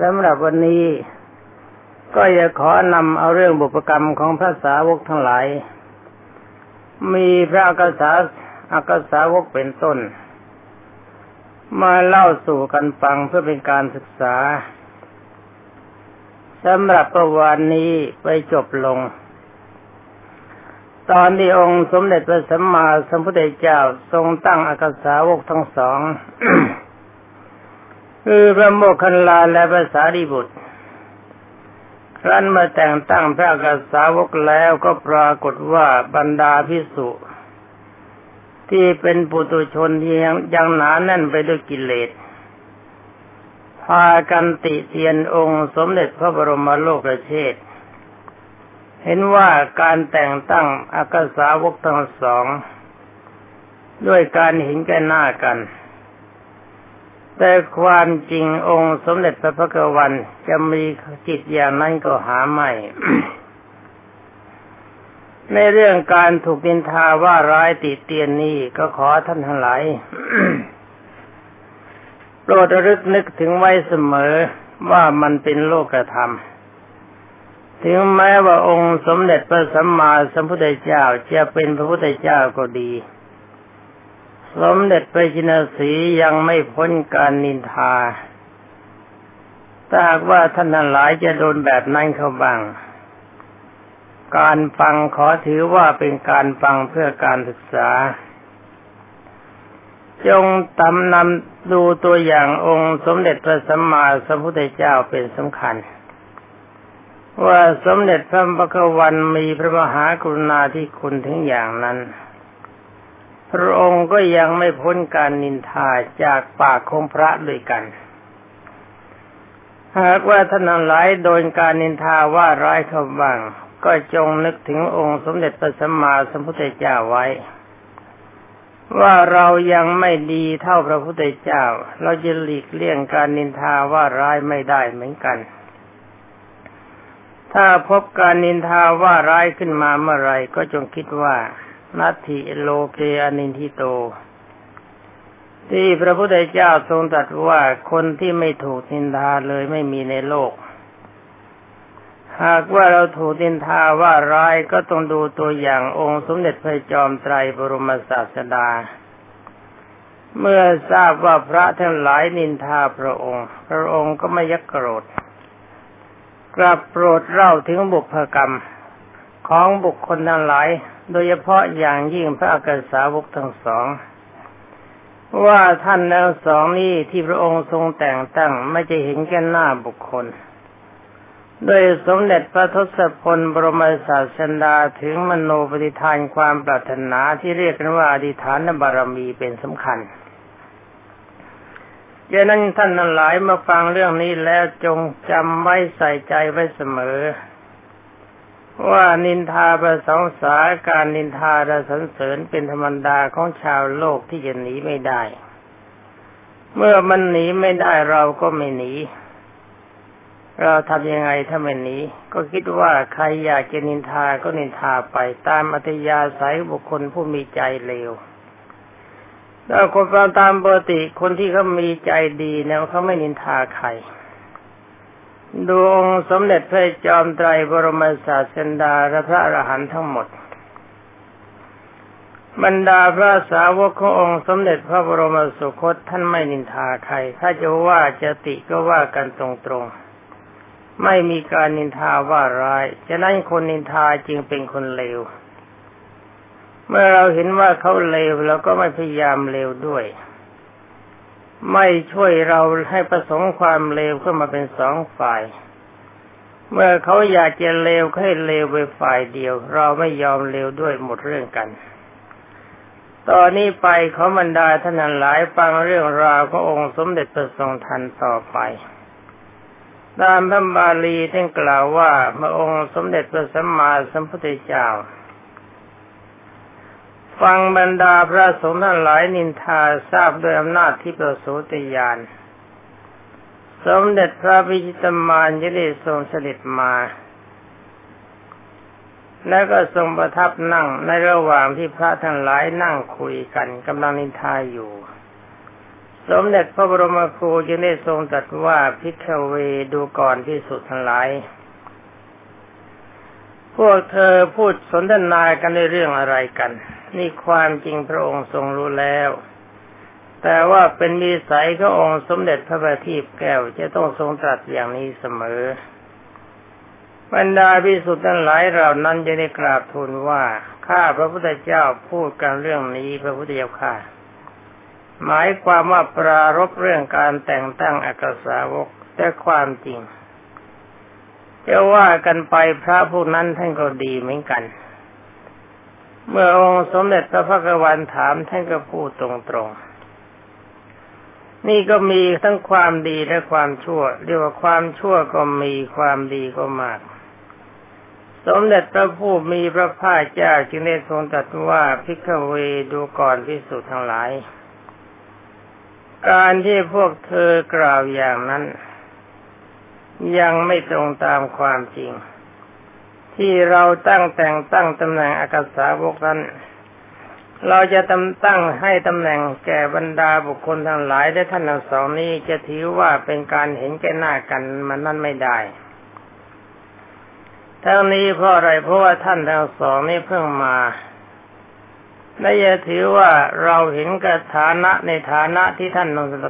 สำหรับวันนี้ ก็จะขอนำเอาเรื่องบุพกรรมของพระสาวกทั้งหลาย มีพระอักษาอักษาวกเป็นต้น มาเล่าสู่กันฟังเพื่อเป็นการศึกษาสำหรับประวันนี้ไปจบลง ตอนที่องค์สมเด็จพระสัมมาสัมพุทธเจ้าทรงตั้งอักษาวกทั้งสอง คือพระโมคคัลลาและพระสารีบุตร ครั้นมาแต่งตั้งพระอักษาวกแล้วก็ปรากฏว่าบรรดาพิสุ ที่เป็นปุตุชนที่ยังหนาแน่นไปด้วยกิเลสพากันติเตียนองค์สมเด็จพระบรมโลกเชษเห็นว่าการแต่งตั้งอักษาวกทั้งสอง ด้วยการเห็นแก่หน้ากัน แต่ความจริงองค์สมเด็จพระพุทธวันจะมีจิตอย่างนั้นก็หาไม่ในเรื่องการถูกดินทาว่าร้ายติเตียนนี้ก็ขอท่านทั้งหลายโปรดระลึกนึกถึงไว้เสมอว่ามันเป็นโลกธรรม ถึงแม้ว่าองค์สมเด็จพระสัมมาสัมพุทธเจ้าจะเป็นพระพุทธเจ้าก็ดี สมเด็จพระจินสียังไม่พ้นการนินทา ถ้าหากว่าท่านหลายจะโดนแบบนั้นเขาบ้าง การฟังขอถือว่าเป็นการฟังเพื่อการศึกษา จงตำนำดูตัวอย่างองค์สมเด็จพระสัมมาสัมพุทธเจ้าเป็นสำคัญ ว่าสมเด็จพระบัควันมีพระมหากรุณาธิคุณถึงอย่างนั้น พระองค์ก็ยังไม่พ้นการนินทาจากปากของพระด้วยกัน หากว่าท่านหลายโดนการนินทาว่าร้ายเขาบ้าง ก็จงนึกถึงองค์สมเด็จพระสัมมาสัมพุทธเจ้าไว้ ว่าเรายังไม่ดีเท่าพระพุทธเจ้า เราจะหลีกเลี่ยงการนินทาว่าร้ายไม่ได้เหมือนกันถ้าพบการนินทาว่าร้ายขึ้นมาเมื่อไรก็จงคิดว่า นัตถิโลเกอนินทิโต ที่พระพุทธเจ้าทรงตรัสว่าคนที่ไม่ถูกนินทาเลยไม่มีในโลก หากว่าเราถูกนินทาว่าร้ายก็ต้องดูตัวอย่างองค์สมเด็จพระจอมไตรบรมศาสดา เมื่อทราบว่าพระทั้งหลายนินทาพระองค์ พระองค์ก็ไม่ยักโกรธกลับโปรดเล่าถึงบุพกรรมของบุคคลทั้งหลาย โดยเฉพาะอย่างยิ่งพระอักษาวกทั้งสอง ว่าท่านทั้งสองนี้ที่พระองค์ทรงแต่งตั้งไม่จะเห็นแก่หน้าบุคคล โดยสมเด็จพระทศพลบรมศาสดาถึงมโนปฏิทานความปรารถนาที่เรียกกันว่าอธิฐานบารมีเป็นสำคัญดังนั้นท่านทั้งหลายมาฟังเรื่องนี้แล้วจงจำไว้ใส่ใจไว้เสมอ ว่านินทาประสงสาการนินทาและสรรเสริญเป็นธรรมดาของชาวโลกที่จะหนีไม่ได้ เมื่อมันหนีไม่ได้เราก็ไม่หนี เราทำยังไงถ้าไม่หนีก็คิดว่าใครอยากจะนินทาก็นินทาไปตามอัตยาศัยบุคคลผู้มีใจเลวถ้าคนฟังตามปกติคนที่เขามีใจดีเนี่ยเขาไม่นินทาใคร ดูองสมเด็จพระจอมไตรบรมศาสดาและพระอรหันต์ทั้งหมด บรรดาพระสาวกขององค์สมเด็จพระบรมสุคตท่านไม่นินทาใคร ถ้าจะว่าจะติก็ว่ากันตรงๆ ไม่มีการนินทาว่าร้ายฉะนั้นคนนินทาจึงเป็นคนเลว เมื่อเราเห็นว่าเขาเลวเราก็ไม่พยายามเลวด้วย ไม่ช่วยเราให้ประสงค์ความเลวขึ้นมาเป็นสองฝ่าย เมื่อเขาอยากจะเลวให้เลวไปฝ่ายเดียว เราไม่ยอมเลวด้วยหมดเรื่องกัน ตอนนี้ไปเขาบรรดาท่านหลายฟังเรื่องราวขององค์สมเด็จพระทรงทันต่อไปตามพระบาลีท่านกล่าวว่าเมื่อองค์สมเด็จพระสัมมาสัมพุทธเจ้า ฟังบรรดาพระสงฆ์ทั้งหลายนินทาทราบด้วยอำนาจที่ประสูติญาณสมเด็จพระพิชิตมารยได้ทรงเสด็จมา แล้วก็ทรงประทับนั่งในระหว่างที่พระทั้งหลายนั่งคุยกันกำลังนินทาอยู่ สมเด็จพระบรมครูจึงได้ทรงตรัสว่าพิกเวดูก่อนที่สุดทั้งหลาย พวกเธอพูดสนทนากันในเรื่องอะไรกัน นี่ความจริงพระองค์ทรงรู้แล้ว แต่ว่าเป็นมีสัยขององค์สมเด็จพระบัณฑิตแก้วจะต้องทรงตรัสอย่างนี้เสมอ บรรดาพิสุทธิ์ทั้งหลายเหล่านั้นจะได้กราบทูลว่าข้าพระพุทธเจ้าพูดกันเรื่องนี้พระพุทธเจ้าข้าหมายความว่าปรารบเรื่องการแต่งตั้งอักษาวกแต่ความจริงจะว่ากันไปพระผู้นั้นท่านก็ดีเหมือนกัน เมื่อองค์สมเด็จพระพักวันถามท่านก็พูดตรงๆ นี่ก็มีทั้งความดีและความชั่ว เรียกว่าความชั่วก็มีความดีก็มาก สมเด็จพระผู้มีพระภาคเจ้าจึงได้ทรงตรัสว่าพิกเวดูก่อนพิสุทั้งหลาย การที่พวกเธอกล่าวอย่างนั้น ยังไม่ตรงตามความจริง ที่เราตั้งแต่งตั้งตำแหน่งอากาสาวกนั้น เราจะตำตั้งให้ตำแหน่งแก่บรรดาบุคคลทั้งหลายและท่านทั้งสองนี้จะถือว่าเป็นการเห็นแก่หน้ากันมันนั่นไม่ได้ทั้งนี้เพราะอะไรเพราะว่าท่านทั้งสองนี้เพิ่งมาและอย่าถือว่าเราเห็นกฐานะในฐานะที่ท่าน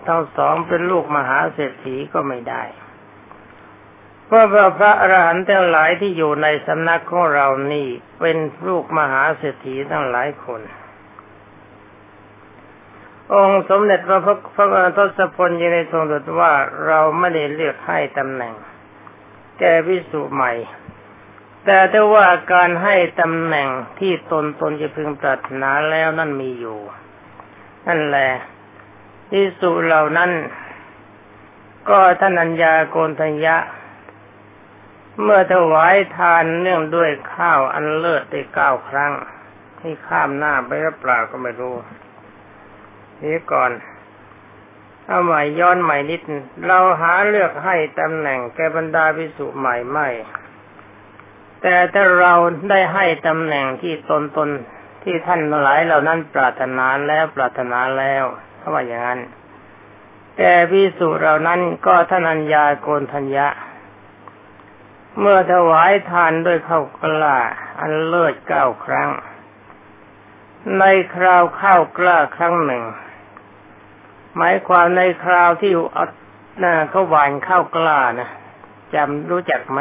ทั้งสองเป็นลูกมหาเศรษฐีก็ไม่ได้ ว่าพระอรหันต์ทั้งหลายที่อยู่ในสำนักของเรานี่เป็นลูกมหาเศรษฐีทั้งหลายคน องค์สมเด็จพระพระทศพลยังได้ทรงตรัสว่าเราไม่ได้เลือกให้ตำแหน่ง แก่วิสุใหม่ แต่ถ้าว่าการให้ตำแหน่งที่ตนตนจะพึงปรารถนาแล้วนั่นมีอยู่ นั่นแหละที่สุเหล่านั้น ก็ท่านัญญาโกนทัญญะ เมื่อถวายทานเนื่องด้วยข้าวอันเลิศได้เก้าครั้งที่ข้ามหน้าไปหรือเปล่าก็ไม่รู้นี้ก่อนเอาใหม่ย้อนใหม่นิด เราหาเลือกให้ตำแหน่งแกบรรดาพิสุใหม่ไม่ แต่ถ้าเราได้ให้ตำแหน่งที่ตนตนที่ท่านหลายเหล่านั้นปรารถนาแล้วปรารถนาแล้วถ้าว่าอย่างนั้น แต่พิสุเหล่านั้นก็ท่านัญญาโกนทัญญะ เมื่อถวายทานด้วยข้าวกล้า อันเลิศเก้าครั้ง ในคราวข้าวกล้าครั้งหนึ่ง หมายความในคราวที่เอาเขาหวานข้าวกล้านะจำรู้จักไหม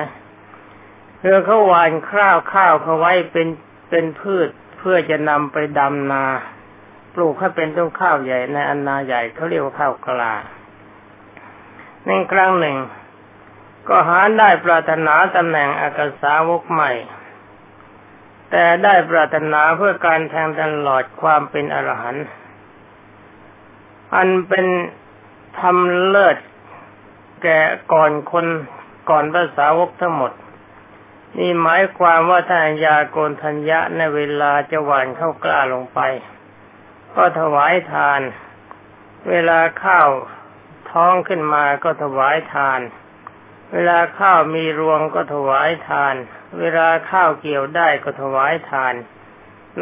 เพื่อเขาหวานข้าวข้าวเขาไว้เป็นเป็นพืชเพื่อจะนำไปดำนา ปลูกให้เป็นต้นข้าวใหญ่ในอันนาใหญ่เขาเรียกว่าข้าวกล้าในครั้งหนึ่ง ก็หาได้ปรารถนาตำแหน่งอากาสาวกใหม่ แต่ได้ปรารถนาเพื่อการแทงตลอดความเป็นอรหันต์อันเป็นทำเลิศแก่ก่อนคนก่อนภาษาวกทั้งหมด นี่หมายความว่าท่านยาโกนทัญญะในเวลาจะหวานเข้ากล้าลงไป ก็ถวายทาน เวลาข้าวท้องขึ้นมาก็ถวายทาน เวลาข้าวมีรวงก็ถวายทาน เวลาข้าวเกี่ยวได้ก็ถวายทาน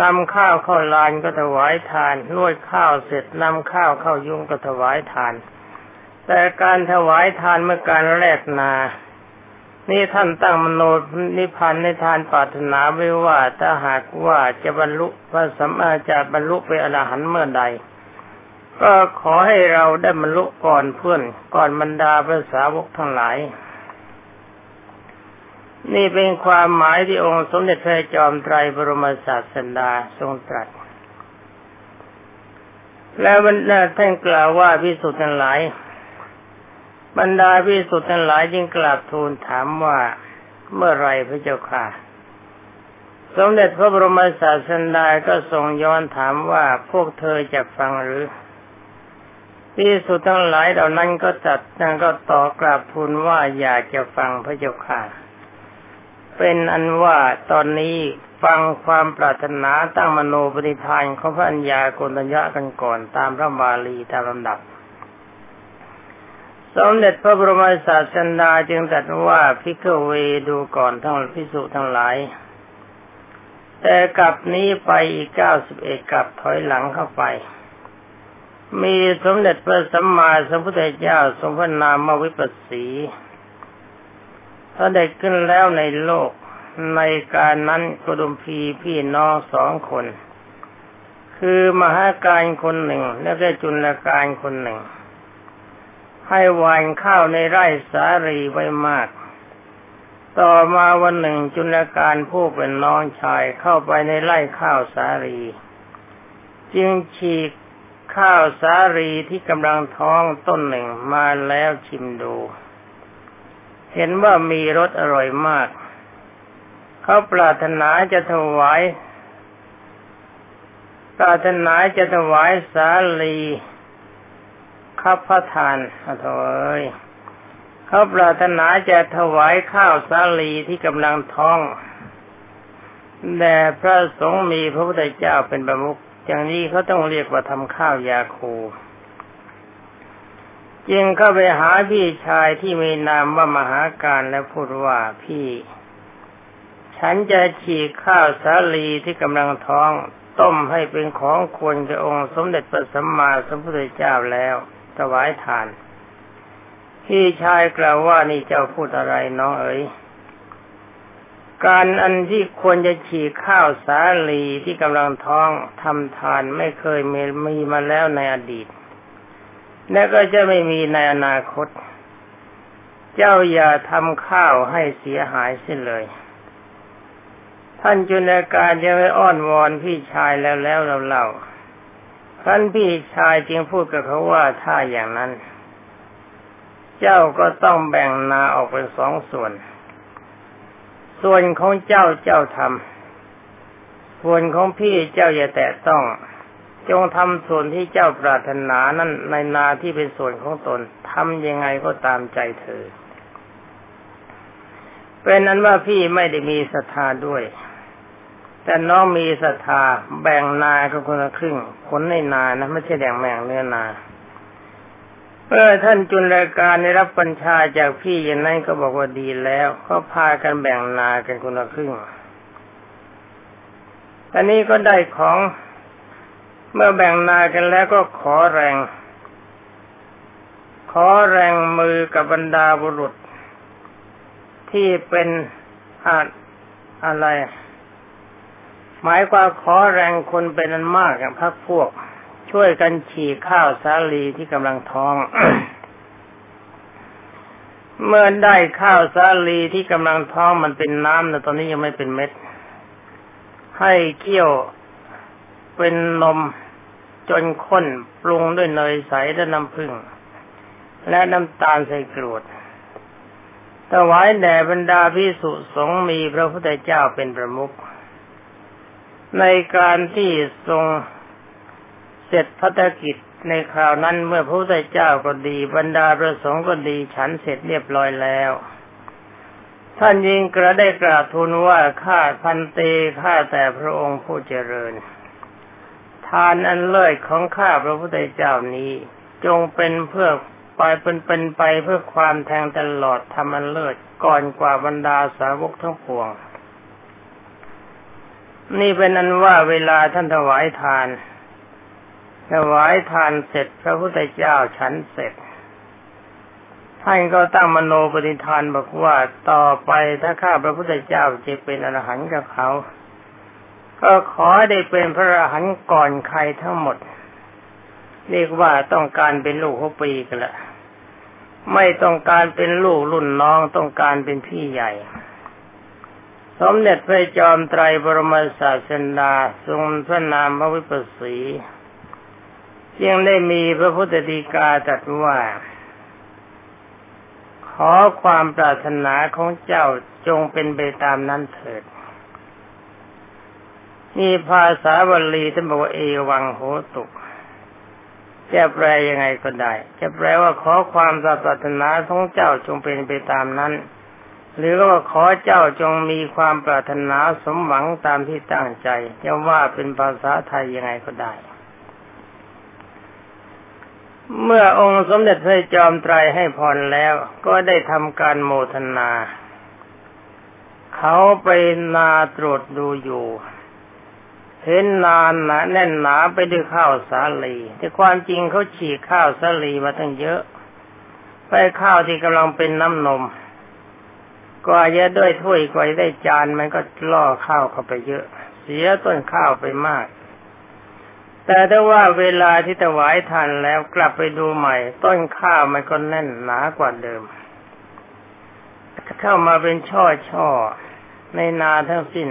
นำข้าวเข้าลานก็ถวายทานนวดข้าวเสร็จนำข้าวเข้ายุงก็ถวายทาน แต่การถวายทานเมื่อการแรกนา นี่ท่านตั้งมโนนิพพานในทานปรารถนาไว้ว่าถ้าหากว่าจะบรรลุพระสัมมาจะบรรลุเป็นอรหันต์เมื่อใด ก็ขอให้เราได้บรรลุก่อนเพื่อนก่อนบรรดาพระสาวกทั้งหลาย นี่เป็นความหมายที่องค์สมเด็จพระจอมไตรบรมศาสดาทรงตรัส แล้วบรรดาท่านกล่าวว่าพิสุทธิ์ทั้งหลาย บรรดาพิสุทธิ์ทั้งหลายจึงกราบทูลถามว่าเมื่อไรพระเจ้าค่ะ สมเด็จพระบรมศาสดาก็ทรงย้อนถามว่าพวกเธอจะฟังหรือพิสุทธิ์ทั้งหลายเหล่านั้นก็จัดนั่นก็ต่อกราบทูลว่าอยากจะฟังพระเจ้าค่ะ เป็นอันว่าตอนนี้ฟังความปรารถนาตั้งมโนปณิธานของพระัญญาโกณัญญะกันก่อนตามพระบาลีตามลำดับ สมเด็จพระบรมศาสดาจึงตรัสว่าพิกเวดูก่อนทั้งพิสุทั้งหลาย แต่กลับนี้ไปอีกเก้าสิบเอ็ดกลับถอยหลังเข้าไป มีสมเด็จพระสัมมาสัมพุทธเจ้าทรงพระนามวิปัสสี พระเด็กขึ้นแล้วในโลกในการนั้นกดุมพีพี่น้องสองคน คือมหาการคนหนึ่ง และก็จุลการคนหนึ่ง ให้หวานข้าวในไร่สารีไว้มาก ต่อมาวันหนึ่งจุลการผู้เป็นน้องชายเข้าไปในไร่ข้าวสารี จึงฉีกข้าวสารีที่กำลังท้องต้นหนึ่งมาแล้วชิมดู เห็นว่ามีรสอร่อยมาก เขาปรารถนาจะถวาย ปรารถนาจะถวายสาลีข้าพระทานโถยเขาปรารถนาจะถวายข้าวสาลีที่กำลังท้องแด่พระสงฆ์มีพระพุทธเจ้าเป็นประมุขอย่างนี้เขาต้องเรียกว่าทำข้าวยาคู จึงเข้าไปหาพี่ชายที่มีนามว่ามหาการและพูดว่าพี่ ฉันจะฉีกข้าวสาลีที่กำลังท้อง ต้มให้เป็นของควรแก่องค์สมเด็จพระสัมมาสัมพุทธเจ้าแล้วถวายทาน พี่ชายกล่าวว่านี่เจ้าพูดอะไรน้องเอ๋ยการอันที่ควรจะฉีกข้าวสาลีที่กำลังท้องทำทานไม่เคยมีมีมาแล้วในอดีต และก็จะไม่มีในอนาคต เจ้าอย่าทำข้าวให้เสียหายสิ้นเลย ท่านจุนการจะไปอ้อนวอนพี่ชายแล้วแล้วเราเล่าท่านพี่ชายจึงพูดกับเขาว่าถ้าอย่างนั้น เจ้าก็ต้องแบ่งนาออกเป็นสองส่วน ส่วนของเจ้าเจ้าทำส่วนของพี่เจ้าอย่าแตะต้อง จงทำส่วนที่เจ้าปรารถนานั้นในนาที่เป็นส่วนของตนทำยังไงก็ตามใจเธอ เป็นนั้นว่าพี่ไม่ได้มีศรัทธาด้วย แต่น้องมีศรัทธาแบ่งนากับคนละครึ่งผลในนานะไม่ใช่แบ่งแบ่งเนื้อนาเมื่อท่านจุลการได้รับบัญชาจากพี่อย่างนั้นก็บอกว่าดีแล้วก็พากันแบ่งนากันคนละครึ่งอันนี้ก็ได้ของ เมื่อแบ่งนากันแล้วก็ขอแรง ขอแรงมือกับบรรดาบุรุษ ที่เป็นอะอะไร หมายความขอแรงคนเป็นอันมากกับพักพวก ช่วยกันฉีกข้าวสาลีที่กำลังท้อง เมื่อได้ข้าวสาลีที่กำลังท้องมันเป็นน้ำแต่ตอนนี้ยังไม่เป็นเม็ด ให้เคี่ยวเป็นนม จนข้นปรุงด้วยเนยใสและน้ำผึ้งและน้ำตาลใส่กรวดถวายแด่บรรดาพิสุสงฆ์มีพระพุทธเจ้าเป็นประมุขในการที่ทรงเสร็จพัฒกิจในคราวนั้นเมื่อพระพุทธเจ้าก็ดี บรรดาประสงค์ก็ดีฉันเสร็จเรียบร้อยแล้ว ท่านยิงกระได้กราบทูลว่าข้าพันเตข้าแต่พระองค์ผู้เจริญ ทานอันเลิศของข้าพระพุทธเจ้านี้ จงเป็นเพื่อไปเป็นเป็นไปเพื่อความแทงตลอดทำอันเลิศก่อนกว่าบรรดาสาวกทั้งปวง นี่เป็นนั้นว่าเวลาท่านถวายทาน ถวายทานเสร็จพระพุทธเจ้าฉันเสร็จท่านก็ตั้งมโนปฏิทานบอกว่าต่อไปถ้าข้าพระพุทธเจ้าจะเป็นอรหันต์กับเขา ก็ขอได้เป็นพระอรหันต์ก่อนใครทั้งหมด เรียกว่าต้องการเป็นลูกหกปีกันละไม่ต้องการเป็นลูกรุ่นน้องต้องการเป็นพี่ใหญ่ สมเด็จพระจอมไตรบรมศาสดาทรงพระนามพระวิปัสสียังได้มีพระพุทธดีกาตรัสว่า ขอความปรารถนาของเจ้าจงเป็นไปตามนั้นเถิด นี่ภาษาบาลีท่านบอกว่าเอวังโหตุกจะแปลยังไงก็ได้ จะแปลว่าขอความปรารถนาของเจ้าจงเป็นไปตามนั้น หรือว่าขอเจ้าจงมีความปรารถนาสมหวังตามที่ตั้งใจ จะว่าเป็นภาษาไทยยังไงก็ได้ เมื่อองค์สมเด็จพระจอมไตรให้พรแล้ว ก็ได้ทำการโมทนา เขาไปนาตรวจดูอยู่ เห็นนานหนาแน่นหนาไปด้วยข้าวสาลี แต่ความจริงเขาฉีกข้าวสาลีมาตั้งเยอะ ไปข้าวที่กำลังเป็นน้ำนมกว่าจะด้วยถ้วยกว่าได้จานมันก็ล่อข้าวเข้าไปเยอะ เสียต้นข้าวไปมาก แต่ถ้าว่าเวลาที่ถวายทานแล้วกลับไปดูใหม่ ต้นข้าวมันก็แน่นหนากว่าเดิม เข้ามาเป็นช่อช่อในนาทั้งสิ้น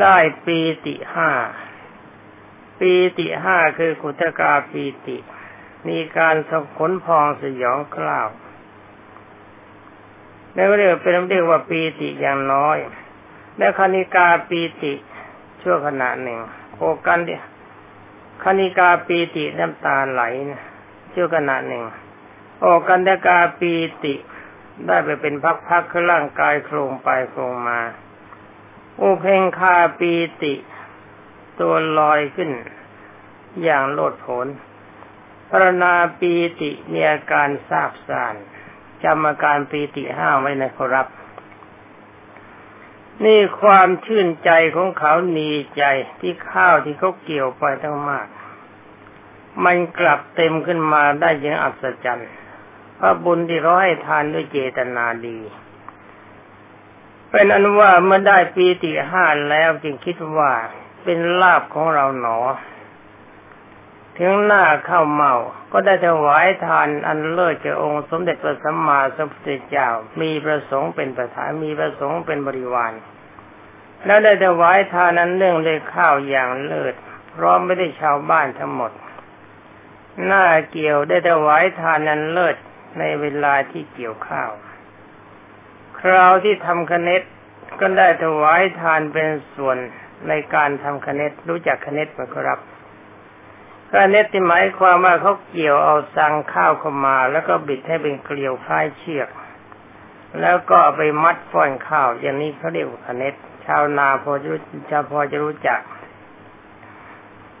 ได้ปีติห้า ปีติห้าคือกุตกาปีติ มีการสขนพองสยองกล้าวแล้วเรียกเป็นเรียกว่าปีติอย่างน้อย และคณิกาปีติชั่วขณะหนึ่งโอกันเดียคณิกาปีติน้ำตาไหลนะชั่วขณะหนึ่งโอกันเดกาปีติได้ไปเป็นพักๆคือร่างกายโครงไปโครงมา อุเพงคาปีติ ตัวลอยขึ้น อย่างโลดโผนพรณาปีติมีอาการทราบซ่านจำอาการปีติห้าไว้นะครับ นี่ความชื่นใจของเขานีใจที่ข้าวที่เขาเกี่ยวไปทั้งมาก มันกลับเต็มขึ้นมาได้อยังอัศจรรย์พระบุญที่เขาให้ทานด้วยเจตนาดี เป็นอนุว่าเมื่อได้ปีติห้าแล้วจึงคิดว่าเป็นลาบของเราหนอ ถึงหน้าเข้าเมา ก็ได้ถวายทานอันเลิศแก่องค์สมเด็จพระสัมมาสัมพุทธเจ้า มีประสงค์เป็นประธานมีประสงค์เป็นบริวาร แล้วได้ถวายทานนั้นเรื่องเลยข้าวอย่างเลิศพร้อมไม่ได้ชาวบ้านทั้งหมด หน้าเกี่ยวได้ถวายทานนั้นเลิศในเวลาที่เกี่ยวข้าว คราวที่ทำคเนตก็ได้ถวายทานเป็นส่วนในการทำคเนตรู้จักคเนตไหมครับกระเนตที่หมายความว่าเขาเกี่ยวเอาสังข้าวเข้ามา แล้วก็บิดให้เป็นเกลียวคล้ายเชือก แล้วก็ไปมัดฟ้อนข้าว อย่างนี้เขาเรียกว่าคเนตชาวนาพอจะรู้ชาวพอจะรู้จัก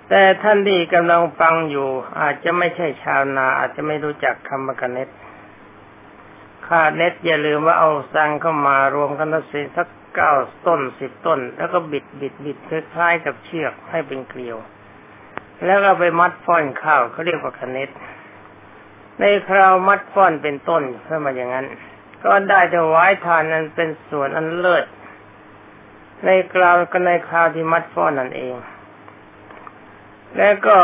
แต่ท่านที่กำลังฟังอยู่ อาจจะไม่ใช่ชาวนา อาจจะไม่รู้จักคำว่าคเนต ค่าเน็ตอย่าลืมว่าเอาสังเข้ามารวมกันสิสักเก้าต้นสิบต้น แล้วก็บิดบิดบิดคล้ายๆกับเชือกให้เป็นเกลียว แล้วก็ไปมัดฟ้อนข้าวเขาเรียกว่าคเนตในคราวมัดฟ้อนเป็นต้นเพื่อมาอย่างนั้น ก็ได้ถวายทานนั้นเป็นส่วนอันเลิศในคราวก็ในคราวที่มัดฟ้อนนั่นเอง แล้วก็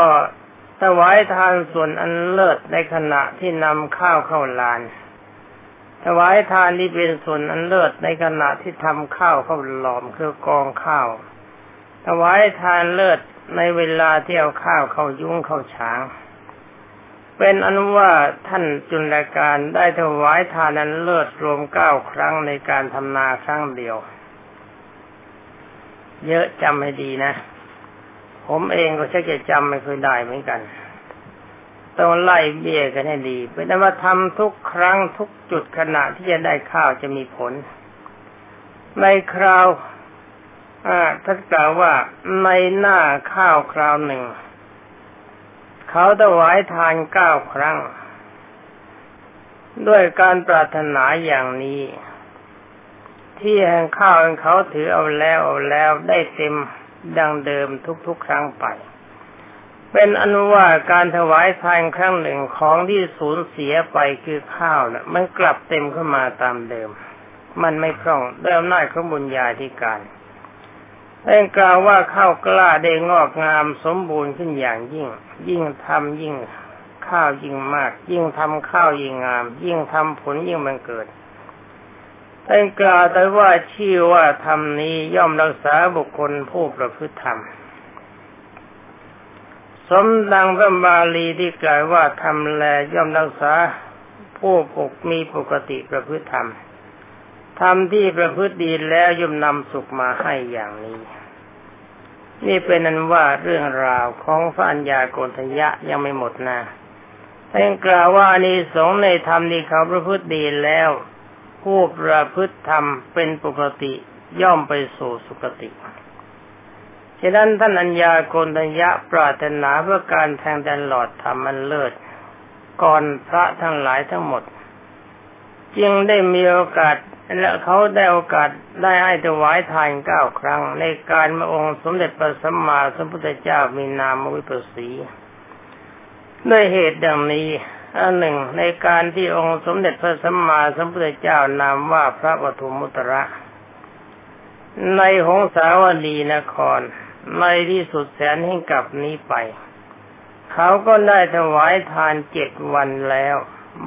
ถวายทานส่วนอันเลิศในขณะที่นำข้าวเข้าลาน ถวายทานนี้เป็นส่วนอันเลิศในขณะที่ทำข้าวเข้าหลอมคือกองข้าว ถวายทานเลิศในเวลาที่เอาข้าวเข้ายุ้งเข้าฉาง เป็นอนุว่าท่านจุลการได้ถวายทานนั้นเลิศรวมเก้าครั้งในการทำนาครั้งเดียว เยอะจำให้ดีนะ ผมเองก็ใช่จะจำไม่เคยได้เหมือนกัน ต้องไล่เบี้ยกันให้ดี เป็นนว่าทำทุกครั้งทุกจุดขณะที่จะได้ข้าวจะมีผล ในคราวท่านกล่าวว่าในหน้าข้าวคราวหนึ่ง เขาถวายทานเก้าครั้ง ด้วยการปรารถนาอย่างนี้ ที่แห่งข้าวเขาถือเอาแล้วเอาแล้วได้เต็มดังเดิมทุกๆครั้งไป เป็นอนุว่าการถวายทานครั้งหนึ่งของที่สูญเสียไปคือข้าวนะ่ะมันกลับเต็มขึ้นมาตามเดิม มันไม่คล่องด้วยอำนาจของบุญญาธิการท่านกล่าวว่าข้าวกล้าได้งอกงามสมบูรณ์ขึ้นอย่างยิ่ง ยิ่งทำยิ่งข้าวยิ่งมาก ยิ่งทำข้าวยิ่งงาม ยิ่งทำผลยิ่งบังเกิดท่านกล่าวแต่ว่าชื่อว่าธรรมนี้ย่อมรักษาบุคคลผู้ประพฤติธรรม สมดังพระบาลีที่กล่าวว่าทำแลย่อมรักษาผู้ปกมีปกติประพฤติธรรมทำที่ประพฤติดีแล้วย่อมนำสุขมาให้อย่างนี้ นี่เป็นนั้นว่าเรื่องราวของพระัญญาโกณทยะยังไม่หมดนะท่านกล่าวว่านี้สงในธรรมที่เขาประพฤติดีแล้ว ผู้ประพฤติธรรมเป็นปกติย่อมไปสู่สุคติ ฉะนั้นท่านอัญญาโกณทยะปรารถนาเพื่อการแทงแดนหลอดธรรมมันเลิศก่อนพระทั้งหลายทั้งหมด จึงได้มีโอกาสและเขาได้โอกาสได้ให้ถวายทานเก้าครั้ง ในการมาองค์สมเด็จพระสัมมาสัมพุทธเจ้ามีนามวิปัสสีด้วยเหตุดังนี้อันหนึ่งในการที่องค์สมเด็จพระสัมมาสัมพุทธเจ้านามว่าพระปฐุมมุตระ ในหงสาวดีนคร ในที่สุดแสนให้กลับนี้ไป เขาก็ได้ถวายทานเจ็ดวันแล้ว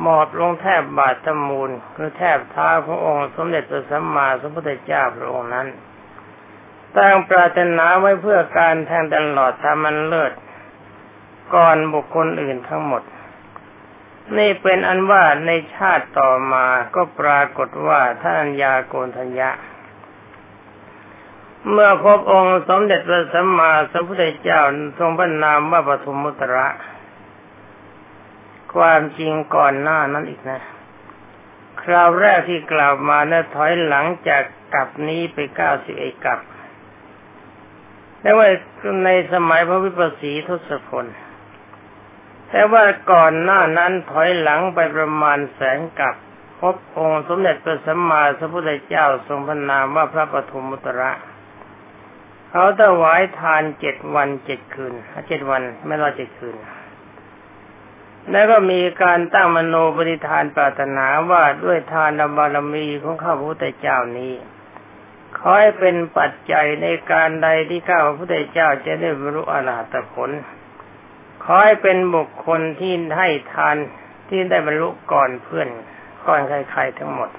หมอบลงแทบบาทตมูล คือแทบเท้าขององค์สมเด็จพระสัมมาสัมพุทธเจ้าพระองค์นั้นตั้งปรารถนาไว้เพื่อการแทงตลอดทำมันเลิศก่อนบุคคลอื่นทั้งหมด นี่เป็นอันว่าในชาติต่อมาก็ปรากฏว่าท่านยาโกนทัญญะ เมื่อพบองค์สมเด็จพระสัมมาสัมพุทธเจ้าทรงพระนามว่าปฐุมมุตระ ความจริงก่อนหน้านั้นอีกนะ คราวแรกที่กล่าวมานะถอยหลังจากกลับนี้ไปเก้าสิบเอกกับแต่ว่าในสมัยพระวิปัสสีทศพล แต่ว่าก่อนหน้านั้นถอยหลังไปประมาณแสนกับ พบองค์สมเด็จพระสัมมาสัมพุทธเจ้าทรงพระนามว่าพระปฐมมุตระ เขาถวายทานเจ็ดวันเจ็ดคืนเจ็ดวันไม่รอเจ็ดคืน แล้วก็มีการตั้งมโนปฏิทานปรารถนาว่าด้วยทานบารมีของข้าพระพุทธเจ้านี้ขอให้เป็นปัจจัยในการใดที่ข้าพระพุทธเจ้าจะได้บรรลุอรหัตผล ขอให้เป็นบุคคลที่ให้ทานที่ได้บรรลุก่อนเพื่อนก่อนใครๆทั้งหมด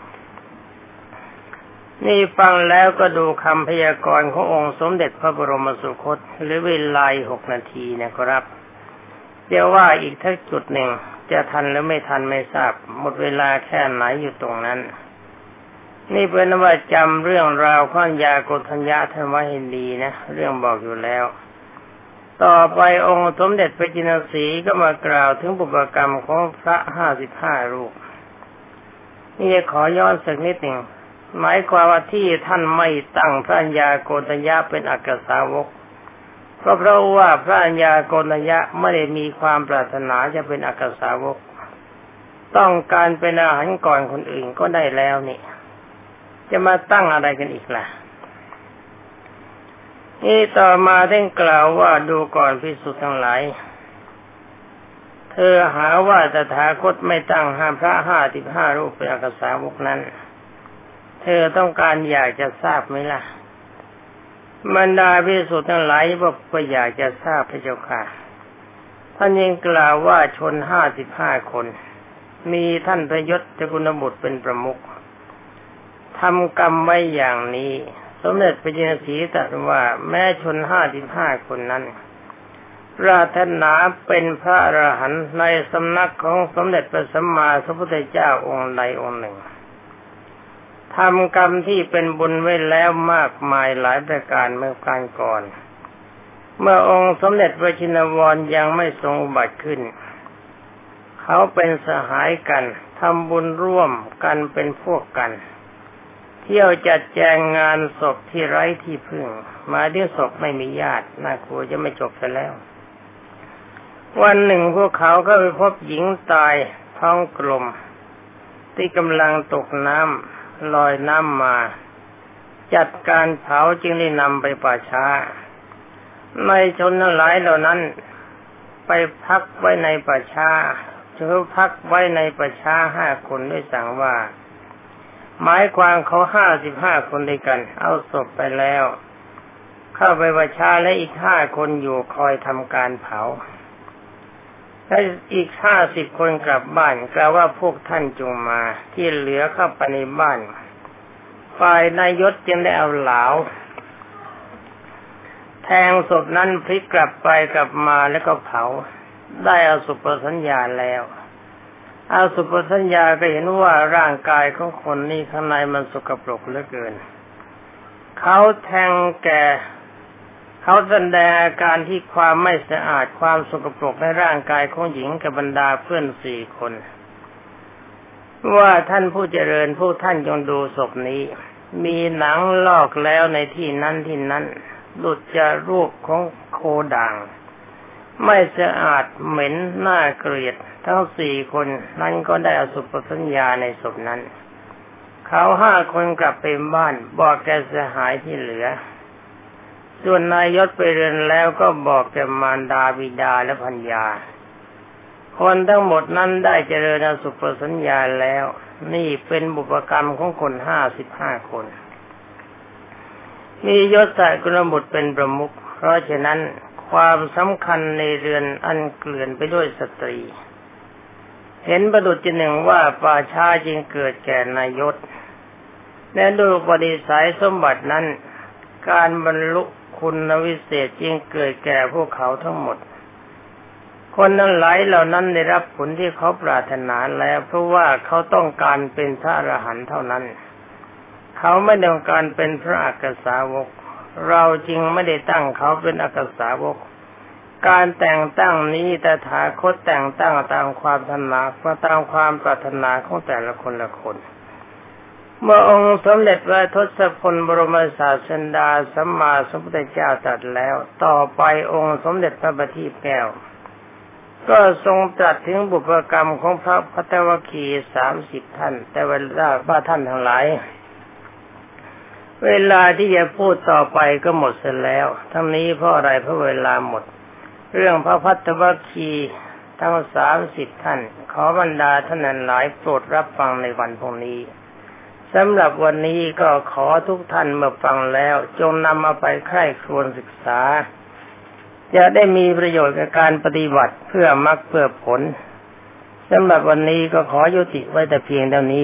นี่ฟังแล้วก็ดูคำพยากรณ์ขององค์สมเด็จพระบรมสุคตหรือเวลาหกนาทีนะครับ เดี๋ยวว่าอีกทักจุดหนึ่งจะทันหรือไม่ทันไม่ทราบ หมดเวลาแค่ไหนอยู่ตรงนั้น นี่เป็นว่าจำเรื่องราวข้อนยากุทัญญาธรรมหินดีนะ เรื่องบอกอยู่แล้ว ต่อไปองค์สมเด็จพระจินสีก็มากล่าวถึงบุพกรรมของพระห้าสิบห้ารูปนี่ขอย้อนสักนิดหนึ่ง หมายความว่าที่ท่านไม่ตั้งพระัญาโกตัญญาเป็นอักษาวกก็เพราะว่าพระัญาโกนยะไม่ได้มีความปรารถนาจะเป็นอักษาวก ต้องการเป็นอาหารก่อนคนอื่นก็ได้แล้วนี่ จะมาตั้งอะไรกันอีกล่ะนี่ต่อมาได้กล่าวว่าดูก่อนพิสุทธ์ทั้งหลาย เธอหาว่าตถาคตไม่ตั้งห้ามพระห้าสิบห้ารูปเป็นอักษาวกนั้น เธอต้องการอยากจะทราบไหมล่ะบรรดาพิสุทธ์ทั้งหลายบอกก็อยากจะทราบพระเจ้าค่ะ ท่านยังกล่าวว่าชนห้าสิบห้าคน มีท่านพยศจกุณบุตรเป็นประมุขทำกรรมไว้อย่างนี้ สมเด็จพระจินสีตรัสว่าแม้ชนห้าสิบห้าคนนั้นปรารถนาเป็นพระอรหันต์ในสำนักของสมเด็จพระสัมมาสัมพุทธเจ้าองค์ใดองค์หนึ่ง ทำกรรมที่เป็นบุญไว้แล้วมากมายหลายประการเมื่อการก่อน เมื่อองค์สมเด็จพระชินวรยังไม่ทรงบัติขึ้น เขาเป็นสหายกันทำบุญร่วมกันเป็นพวกกัน เที่ยวจัดแจงงานศพที่ไร้ที่พึ่ง มาเดี่ศพไม่มีญาติน่ากลัวจะไม่จบไปแล้ว วันหนึ่งพวกเขาก็ไปพบหญิงตายท้องกลม ที่กำลังตกน้ำ ลอยน้ำมา จัดการเผาจึงได้นำไปป่าช้า ในชนหลายเหล่านั้น ไปพักไว้ในป่าช้าชือพักไว้ในป่าช้าห้าคนด้วยสั่งว่า หมายความเขาห้าสิบห้าคนด้วยกัน เอาศพไปแล้ว เข้าไปป่าช้าและอีกห้าคนอยู่คอยทำการเผา ถ้าอีกห้าสิบคนกลับบ้านกล่าวว่าพวกท่านจงมา ที่เหลือเข้าไปในบ้านฝ่ายนายยศจึงได้เอาเหลาแทงศพนั้นพลิกกลับไปกลับมาแล้วก็เผา ได้อาสุปสัญญาแล้วอาสุปสัญญาก็เห็นว่าร่างกายของคนนี้ข้างในมันสกปรกเหลือเกิน เขาแทงแก่ เขาแสดงอาการที่ความไม่สะอาดความสกปรกในร่างกายของหญิงกับบรรดาเพื่อนสี่คน ว่าท่านผู้เจริญผู้ท่านจงดูศพนี้ มีหนังลอกแล้วในที่นั้นที่นั้นหลุดจากรูปของโคด่าง ไม่สะอาดเหม็นน่าเกลียด ทั้งสี่คนนั้นก็ได้อสุปสัญญาในศพนั้น เขาห้าคนกลับไปบ้านบอกแกสหายที่เหลือ ส่วนนายยศไปเรือนแล้วก็บอกแกมารดาบิดาและพัญญา คนทั้งหมดนั้นได้เจริญสุปสัญญาแล้ว นี่เป็นบุปกรรมของคนห้าสิบห้าคน มียศศักดิ์กุลบุตรเป็นประมุข เพราะฉะนั้นความสำคัญในเรือนอันเกลื่อนไปด้วยสตรี เห็นประดุจหนึ่งว่าป่าชาจึงเกิดแก่นายศและดูปฏิสัยสมบัตินั้น การบรรลุ คุณวิเศษจึงเกิดแก่พวกเขาทั้งหมด คนนั้นหลายเหล่านั้นได้รับผลที่เขาปรารถนาแล้วเพราะว่าเขาต้องการเป็นพระอรหันต์เท่านั้น เขาไม่ต้องการเป็นพระอักษาวก เราจริงไม่ได้ตั้งเขาเป็นอักษาวก การแต่งตั้งนี้แต่ถาคตแต่งตั้งตามความถนัดตามความปรารถนาของแต่ละคนละคน เมื่อองค์สมเด็จพระทศพลบรมศาสดาสัมมาสัมพุทธเจ้าตรัสแล้ว ต่อไปองค์สมเด็จพระบัณฑิตแก้ว ก็ทรงตรัสถึงบุพกรรมของพระพัทวคีสามสิบท่าน แต่เวลาพระท่านทั้งหลาย เวลาที่จะพูดต่อไปก็หมดเสียแล้ว ทั้งนี้เพราะอะไรเพราะเวลาหมด เรื่องพระพัทธวัคีทั้งสามสิบท่าน ขอบรรดาท่านหลายโปรดรับฟังในวันพรุ่งนี้ สำหรับวันนี้ก็ขอทุกท่านเมื่อฟังแล้ว จงนำมาไปใคร่ครวญศึกษา จะได้มีประโยชน์กับการปฏิบัติเพื่อมรรคเพื่อผลสำหรับวันนี้ก็ขอยุติไว้แต่เพียงเท่านี้